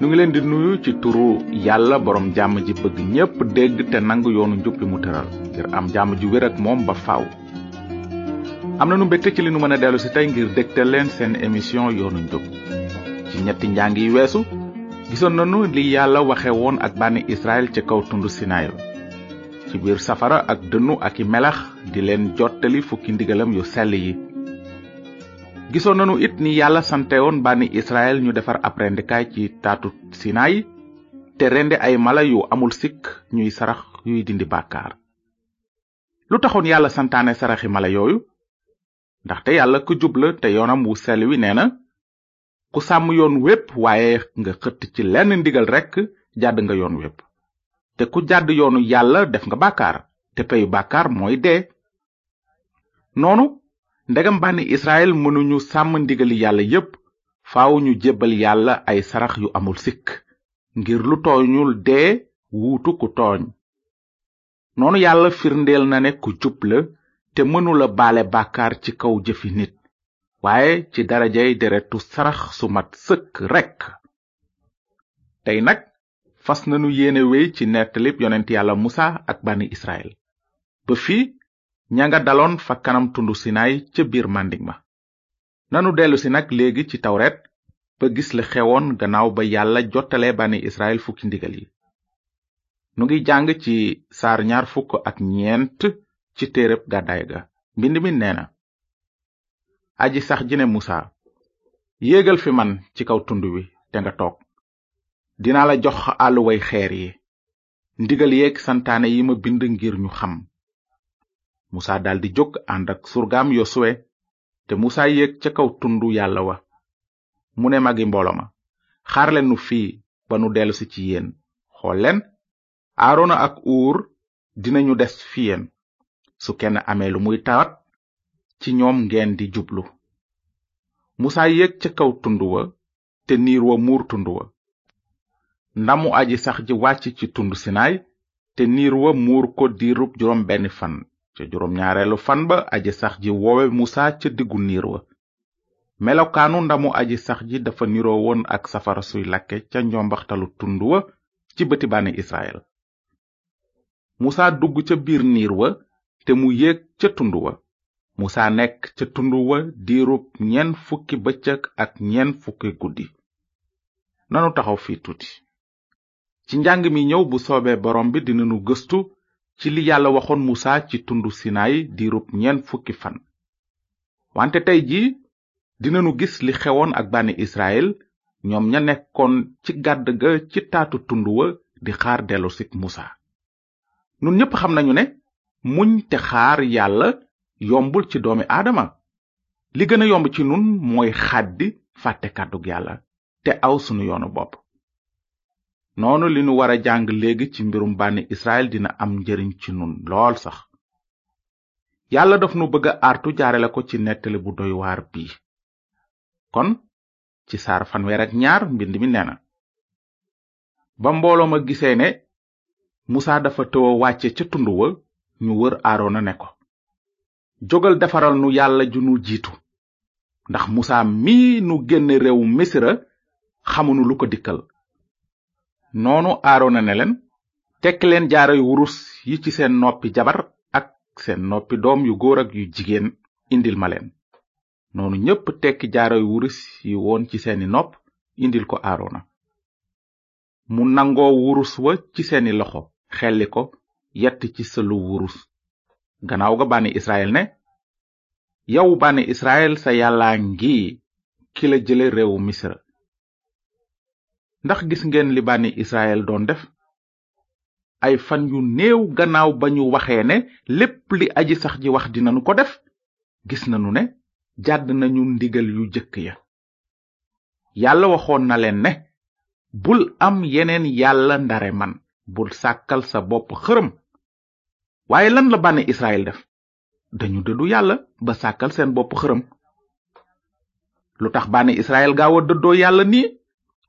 nu ngi leen di nuyu ci turu yàlla borom jàmm ji bëgg ñépp dégg te nangu yoonu njub bi mu tëral ngir am jàmm ju wér ak moom ba faaw. am na nu mbégte ci li nu mën a dellu si tey ngir dégtal leen seen émission yoonu njub ci ñetti njàng yi weesu gisoon nanu li yàlla waxe woon ak bànni Israël ca kaw tundu Sinayi ci biir safara ak dënnu ak i melax di leen jottali fukki ndigalam yu sell yi. gisoon nanu it ni yàlla sante woon bànni israel ñu defar ab rendikaay ci taatu sinaay te rendi ay mala yu amul sikk ñuy sarax yuy dindi bàkkaar lu taxoon yàlla santaane saraxi mala yooyu ndaxte yàlla ku jub te yoonam wu sell wi nee na ku sàmm yoon wépp waaye nga xëtt ci lenn ndigal rekk jàdd nga yoon wépp te ku jàdd yoonu yàlla def nga bàkkaar te peyu bàkkaar mooy dee noonu ndegam bànni israel mënuñu sàmm ndigali yàlla yépp faaw ñu jébbal yàlla ay sarax yu amul sikk ngir lu tooñul dee wuutu ku tooñ noonu yàlla firndeel na ne ku jub la te mënula baale bàkkaar ci kaw jëfi nit waaye ci darajay deretu sarax su mat sëkk rekk tey nag fas nanu yéene wéy ci nettalib yonent yàlla musa ak bànni israel ba fii ña nga daloon fa kanam tundu sinaay ca biir màndig ma nanu dellusi nag léegi ci tawret ba gis la xewoon gannaaw ba yàlla jottale bani israel fukki ndigal yi nu ngi jàng ci saar ñaar fukk ak ñeent ci téereb gàddaay ga mbind mi nee na aji sax ji ne musa yéegal fi man ci kaw tund wi te nga toog dinaa la jox àlluway xeer yi ndigal yeeg santaane yi ma bind ngir ñu xam musa daldi jóg ànd ak surgaam yosuwe te musa yéeg ca kaw tundu yàlla wa mu ne magi mbooloo ma xaarleen nu fii ba nu dellusi ci yéen xool leen aarona ak uur dinañu des fi yéen su kenn amee lu muy tawat ci ñoom ngeen di jublu musa yéeg ca kaw tund wa te niir wa muur tund wa ndamu aji sax ji wàcc ci tund sinaay te niir wa muur ko diirub juróom benn fan ca juróom ñaareelu fan ba aji sax ji woowe musa ca diggu niir wa melokaanu ndamu aji sax ji dafa niroo woon ak safara suy lakke ca njombaxtalu tund wa ci bëti bànni israel musaa dugg ca biir niir wa te mu yéeg ca tund wa musaa nekk ca tund wa diirub ñeen fukki bëccëg ak ñeen fukki guddi nanu taxaw fii tuuti ci njàng mi ñëw bu soobee borom bi dinanu gëstu ci li yàlla waxoon musaa ci tundu sinaay diirub ñeen fukki fan wante tey ji dinanu gis li xewoon ak bànni israel ñoom ña nekkoon ci gàdd ga ci taatu tund wa di xaar dellu sik musa nun ñépp xam nañu ne muñ te xaar yàlla yombul ci doomi aadama li gën a yomb ci nun mooy xàddi fàtte kàddug yàlla te aw sunu yoonu bopp noonu li nu war a jàng léegi ci mbirum bànni israel dina am njariñ ci nun lool sax yàlla daf nu bëgg a artu jaarale ko ci nettali bu doy waar bii kon ci saar fanweer ak ñaar mbind mi nee na ba mbooloo ma gisee ne musa dafa tëwa wàcce ca tund wa ñu wër aarona ne ko jógal defaral nu yàlla ju nu jiitu ndax musa mi nu génne réew misra xamunu lu ko dikkal noonu aarona ne leen tekk leen jaaro yu wurus yi ci seen noppi jabar ak seen noppi doom yu góor ak yu jigéen indil ma leen noonu ñépp tekki jaaro yu wurus yi woon ci seeni nopp indil ko aarona mu nangoo wurus wa ci seeni loxo xelli ko yett ci sëlu wurus gannaaw ga bànni israel ne yow bànni israel sa yàllaa ngi ki la jële réewu misra ndax gis ngeen li bànni israel doon def ay fan yu néew gannaaw ba ñu waxee ne lépp li aji sax ji wax dinanu ko def gis nanu ne jàdd nañu ndigal yu jëkk ya yàlla waxoon na leen ne bul am yeneen yàlla ndare man bul sàkkal sa bopp xërëm waaye lan la bànni israel def dañu dëddu yàlla ba sàkkal seen bopp xërëm lu tax bànni israel gaaw a dëddoo yàlla nii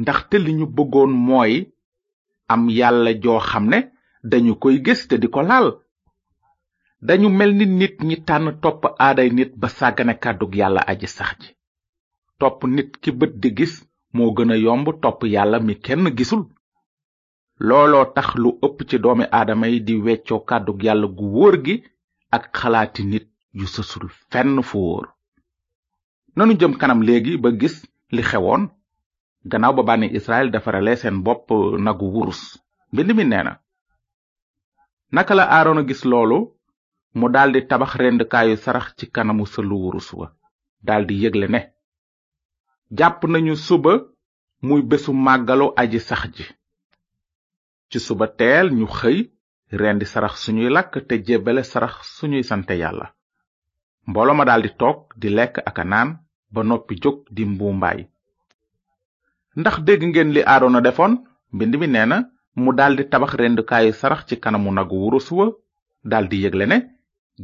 ndaxte li ñu bëggoon mooy am yàlla joo xam ne dañu koy gis te di ko laal dañu mel ni nit ñi tànn topp aaday nit ba sàggane kàddug yàlla aji sax ji topp nit ki bët di gis moo gën a yomb topp yàlla mi kenn gisul looloo tax lu ëpp ci doomi aadama yi di weccoo kàddu yàlla gu wóor gi ak xalaati nit yu sësul fenn fu wóor nanu jëm kanam léegi ba gis li xewoon gannaaw ba bànni israel defarale seen bopp nagu wurus mbind mi nee na naka la aaroona gis loolu mu daldi tabax rendkaayu sarax ci kanamu sëlu wurus wa daldi yëgle ne jàpp nañu suba muy bésu màggalu aji sax ji ci suba teel ñu xëy rendi sarax suñuy lakk te jébbale sarax suñuy sante yàlla mbooloo ma daldi toog di lekk ak a naan ba noppi jóg di mbuumbaay ndax dégg ngeen li aarona defoon mbind mi nee na mu daldi tabax rendukaayu sarax ci kanamu nagu wurus wa daldi yégle ne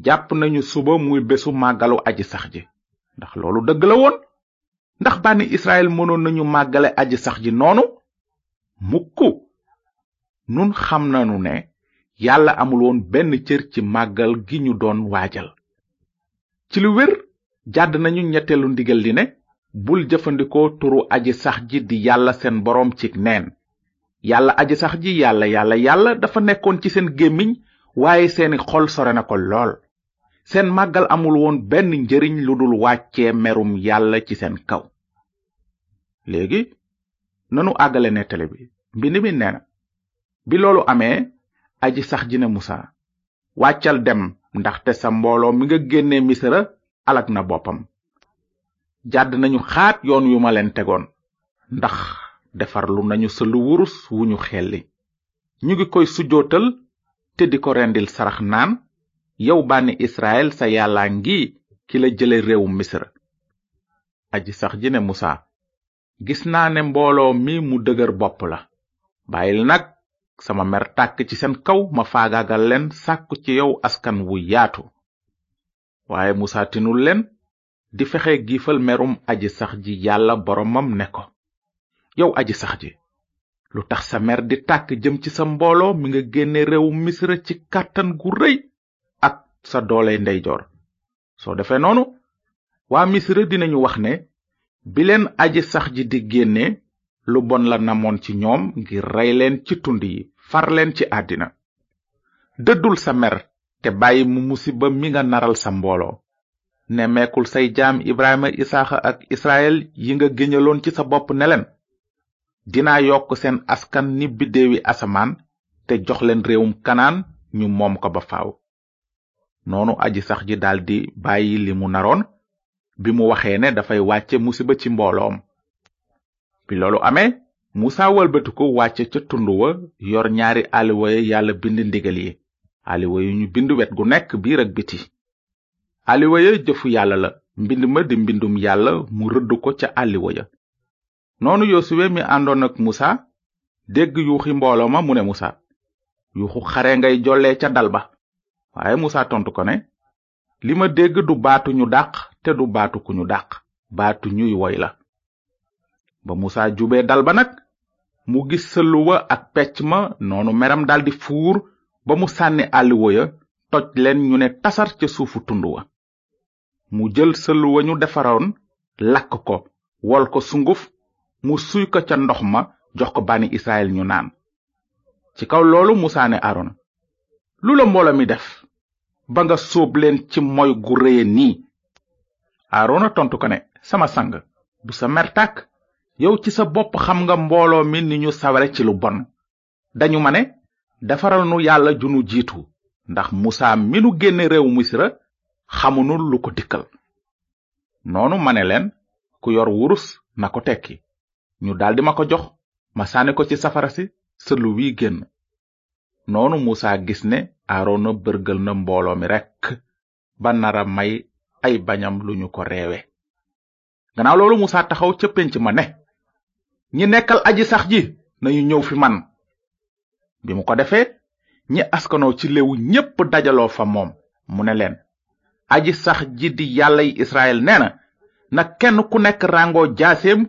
jàpp nañu suba muy bésu màggalu aji sax ji ndax loolu dëgg la woon ndax bànni israel mënoon nañu màggale aji sax ji noonu mukk nun xam nanu ne yàlla amul woon benn cër ci màggal gi ñu doon waajal ci lu wér jàdd nañu ñetteelu ndigal li ne bul jëfandikoo turu aji sax ji di yàlla seen boroom ci neen yàlla aji sax ji yàlla yàlla yàlla dafa nekkoon ci seen gémmiñ waaye seeni xol sore na ko lool seen màggal amul woon benn njëriñ lu dul wàccee merum yàlla ci seen kaw léegi nanu àggale nettali bi mbind mi nee na bi loolu amee aji sax ji ne musa wàccal dem ndaxte sa mbooloo mi nga génne misra alag na boppam jàdd nañu xaat yoon yu ma leen tegoon ndax defarlu nañu sëlu wurus wu ñu xelli ñu ngi koy sujjootal te di ko rendil sarax naan yow bànni israel sa yàllaa ngi ki la jële réew misra aji sax ji ne musa gis naa ne mbooloo mi mu dëgër bopp la bàyyil nag sama mer tàkk ci seen kaw ma faagaagal leen sàkku ci yow askan wu yaatu waaye musa tinul leen di fexe giifal merum aji sax ji yàlla boromam ne ko yow aji sax ji lu tax sa mer di tàkk jëm ci sa mbooloo mi nga génne réew misra ci kàttan gu rëy ak sa doole ndeyjoor soo defee noonu waa misra dinañu wax ne bi leen aji sax ji di génne lu bon la namoon ci ñoom ngir rey leen ci tund yi far leen ci àddina dëddul sa mer te bàyyi mu musiba mi nga naral sa mbooloo nemmeekul say jaam ibrahima isaaxa ak israel yi nga géñaloon ci sa bopp ne leen dinaa yokk seen askan ni biddeewi asamaan te jox leen réewum kanaan ñu moom ko ba faaw noonu aji sax ji daldi bàyyi li mu naroon bi mu waxee ne dafay wàcce musiba ci mbooloom bi loolu amee musa walbatu ko wàcc ca tund wa yor ñaari aliwa ya yàlla bind ndigal yi aliwa yu ñu bind wet gu nekk biir ak biti aliwa ya jëfu yàlla la mbind ma di mbindum yàlla mu rëdd ko ca aliwa ya noonu yosuwe mi àndoon ak musa dégg yuuxi mbooloo ma mu ne musa yuuxu xare ngay jollee ca dal ba waaye musa tontu ko ne li ma dégg du baatu ñu dàq te du baatu ku ñu dàq baatu ñuy woy la ba musa jubee dal ba nag mu gis sëllu wa ak pecc ma noonu meram daldi fuur ba mu sànni àlliwo ya toj leen ñu ne tasar ca suufu tund wa mu jël sëllu wa ñu defaroon lakk ko wol ko sunguf mu suy ko ca ndox ma jox ko bànni israel ñu naan ci kaw loolu musa ne aron lu la mbooloo mi def ba nga sóob leen ci moy gu réye nii aarona tontu ko ne sama sang bu sa mer tàkk yow ci sa bopp xam nga mbooloo mi ni ñu saware ci lu bon dañu ma ne defaral nu yàlla ju nu jiitu ndax musa mi nu génne réew misra xamunu lu ko dikkal noonu ma ne leen ku yor wurus na ko tekki ñu daldi ma ko jox ma sànni ko ci safara si sëlu wi génn noonu musa gis ne aarona bërgal na mbooloo mi rekk ba nara may ay bañam lu ñu ko reewe gannaaw loolu musa taxaw ca pénc ma ne ñi nekkal aji sax ji nañu ñëw fi man bi mu ko defee ñi askanoo ci léewu ñépp dajaloo fa moom mu ne leen aji sax ji di yàllay israel nee na na kenn ku nekk ràngoo jaaseem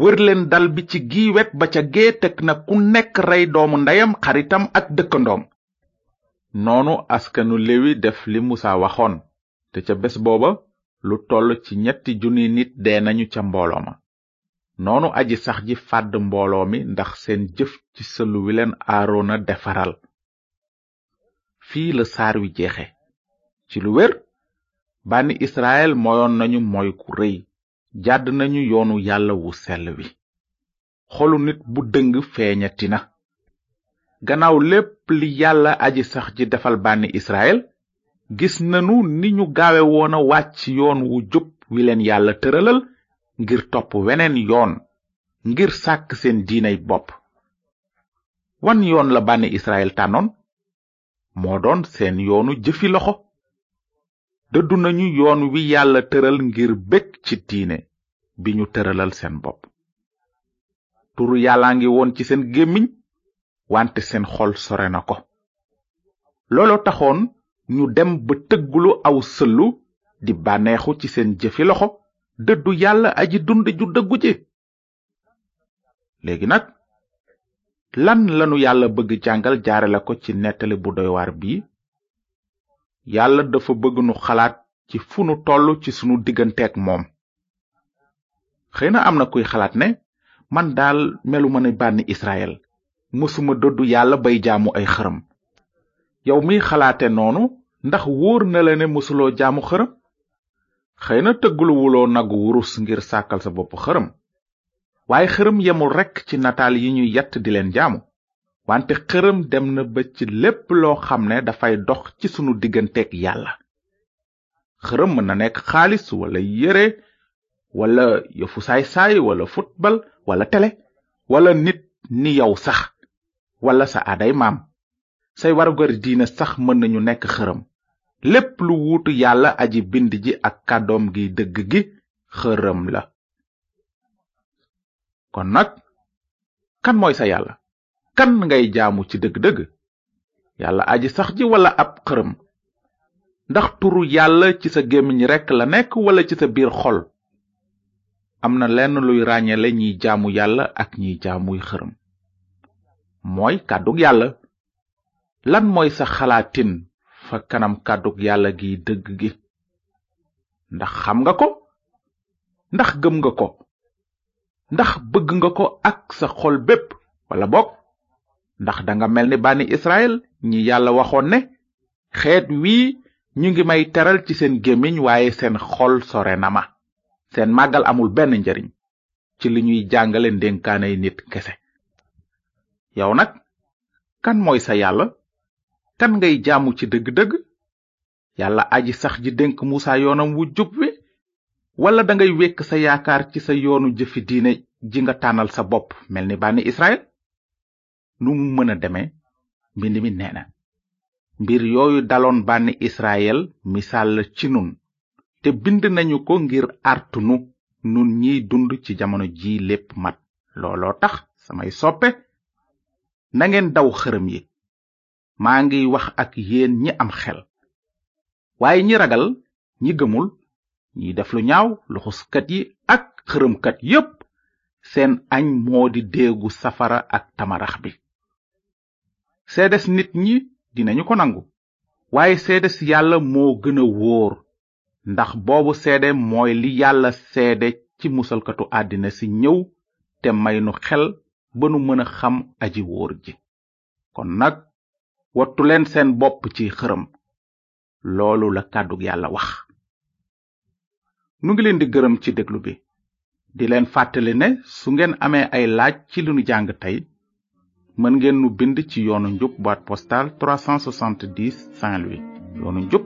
wër leen dal bi ci gii wet ba ca gee teg na ku nekk rey doomu ndeyam xaritam ak dëkkandoom noonu askanu lewi def li musa waxoon te ca bés booba lu toll ci ñetti junni nit dee nañu ca mbooloo ma noonu aji sax ji fàdd mbooloo mi ndax seen jëf ci sëlu wi leen aarona defaral fii la saar wi jeexe ci lu wér bànni israel moyoon nañu moy ku rëy jàdd nañu yoonu yàlla wu sell wi xolu nit bu dëng feeñati na gannaaw lépp li yàlla aji sax ji defal bànni israel gis nanu ni ñu gaawe woon a wàcc yoon wu jub wi leen yàlla tëralal ngir topp weneen yoon ngir sàkk seen diinay bopp wan yoon la bànni israel tànnoon moo doon seen yoonu jëfi loxo dëddu nañu yoon wi yàlla tëral ngir bég ci diine bi ñu tëralal seen bopp turu yàllaa ngi woon ci seen gémmiñ wante seen xol sore na ko looloo taxoon ñu dem ba tëggulu aw sëllu di bànneexu ci seen jëfi loxo dëddu yàlla aji dund ju dëggu ji léegi nag lan lanu yàlla bëgg jàngal jaarale ko ci nettali bu doy waar bii yàlla dafa bëgg nu xalaat ci fu nu toll ci sunu digganteek moom xëy na am na kuy xalaat ne man daal melu ma ne bànni israel mësuma doddu yàlla bay jaamu ay xërëm yow miy xalaate noonu ndax wóor na la ne mësuloo jaamu xërëm xëy na tëggluwuloo nagu wurus ngir sàkkal sa bopp xërëm waaye xërëm yemul rekk ci nataal yi ñuy yatt di leen jaamu wante xërëm dem na ba ci lépp loo xam ne dafay dox ci sunu digganteeg yàlla xërëm mën na nekk xaalis wala yére wala yëfu saay-saay wala futbal wala tele wala nit ni yow sax wala sa aaday maam say warugari diine sax mën nañu nekk xërëm lépp lu wuutu yàlla aji bind ji ak kàddoom gi dëgg gi xërëm la kon nag kan mooy sa yàlla kan ngay jaamu ci dëgg-dëgg yàlla aji sax ji wala ab xërëm ndax turu yàlla ci sa gémmiñ rekk la nekk wala ci sa biir xol am na lenn luy ràññale ñiy jaamu yàlla ak ñiy jaamuy xërëm mooy kàddug yàlla lan mooy sa xalaatin fa kanam kàddug yàlla gi dëgg gi ndax xam nga ko ndax gëm nga ko ndax bëgg nga ko ak sa xol bépp wala bokk ndax danga mel ni bànni Israël ñi yàlla waxoon ne xeet wii ñu ngi may teral ci seen gémmiñ waaye seen xol sore na ma seen màggal amul benn njariñ ci li ñuy jàngale ndénkaanay nit kese yow nag kan mooy sa yàlla kan ngay jaamu ci dëgg-dëgg yàlla aji sax ji dénk muusa yoonam wu jub wi wala dangay wekk sa yaakaar ci sa yoonu jëfi diine ji nga tànnal sa bopp mel ni bànni israel nu mu mën a deme mbind mi nee na mbir yooyu daloon bànni israel misaal la ci nun te bind nañu ko ngir artu nu nun ñiy dund ci jamono ji lépp mat looloo tax samay soppe nangeen daw xërëm yi maa ngi wax ak yéen ñi am xel waaye ñi ragal ñi gëmul ñi def lu ñaaw luxuskat yi ak xërëmkat yépp seen añ moo di déegu safara ak tamarax bi seedes nit ñi dinañu ko nangu waaye seedes yàlla moo gën a wóor ndax boobu seede mooy li yàlla seede ci musalkatu àddina si ñëw te may nu xel ba nu mën a xam aji wóor ji kon nag wattu leen seen bopp ci xërëm loolu la kàddug yàlla wax nu ngi leen di gërëm ci déglu bi di leen fàttali ne su ngeen amee ay laaj ci li nu jàng tey mën ngeen nu bind ci yoonu njub boîte postale 370 Saint-Louis yoonu njub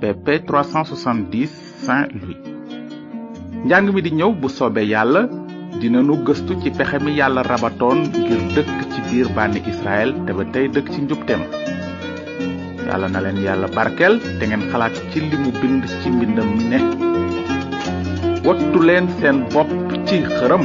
PP 370 Saint-Louis njàng mi di ñëw bu soobee yàlla dina nu gëstu ci pexe mi yàlla rabatoon ngir dëkk ci biir bànni Israël te ba tey dëkk ci njubteem yàlla na leen yàlla barkeel te ngeen xalaat ci li mu bind ci mbindam mi ne wattu leen seen bopp ci xërëm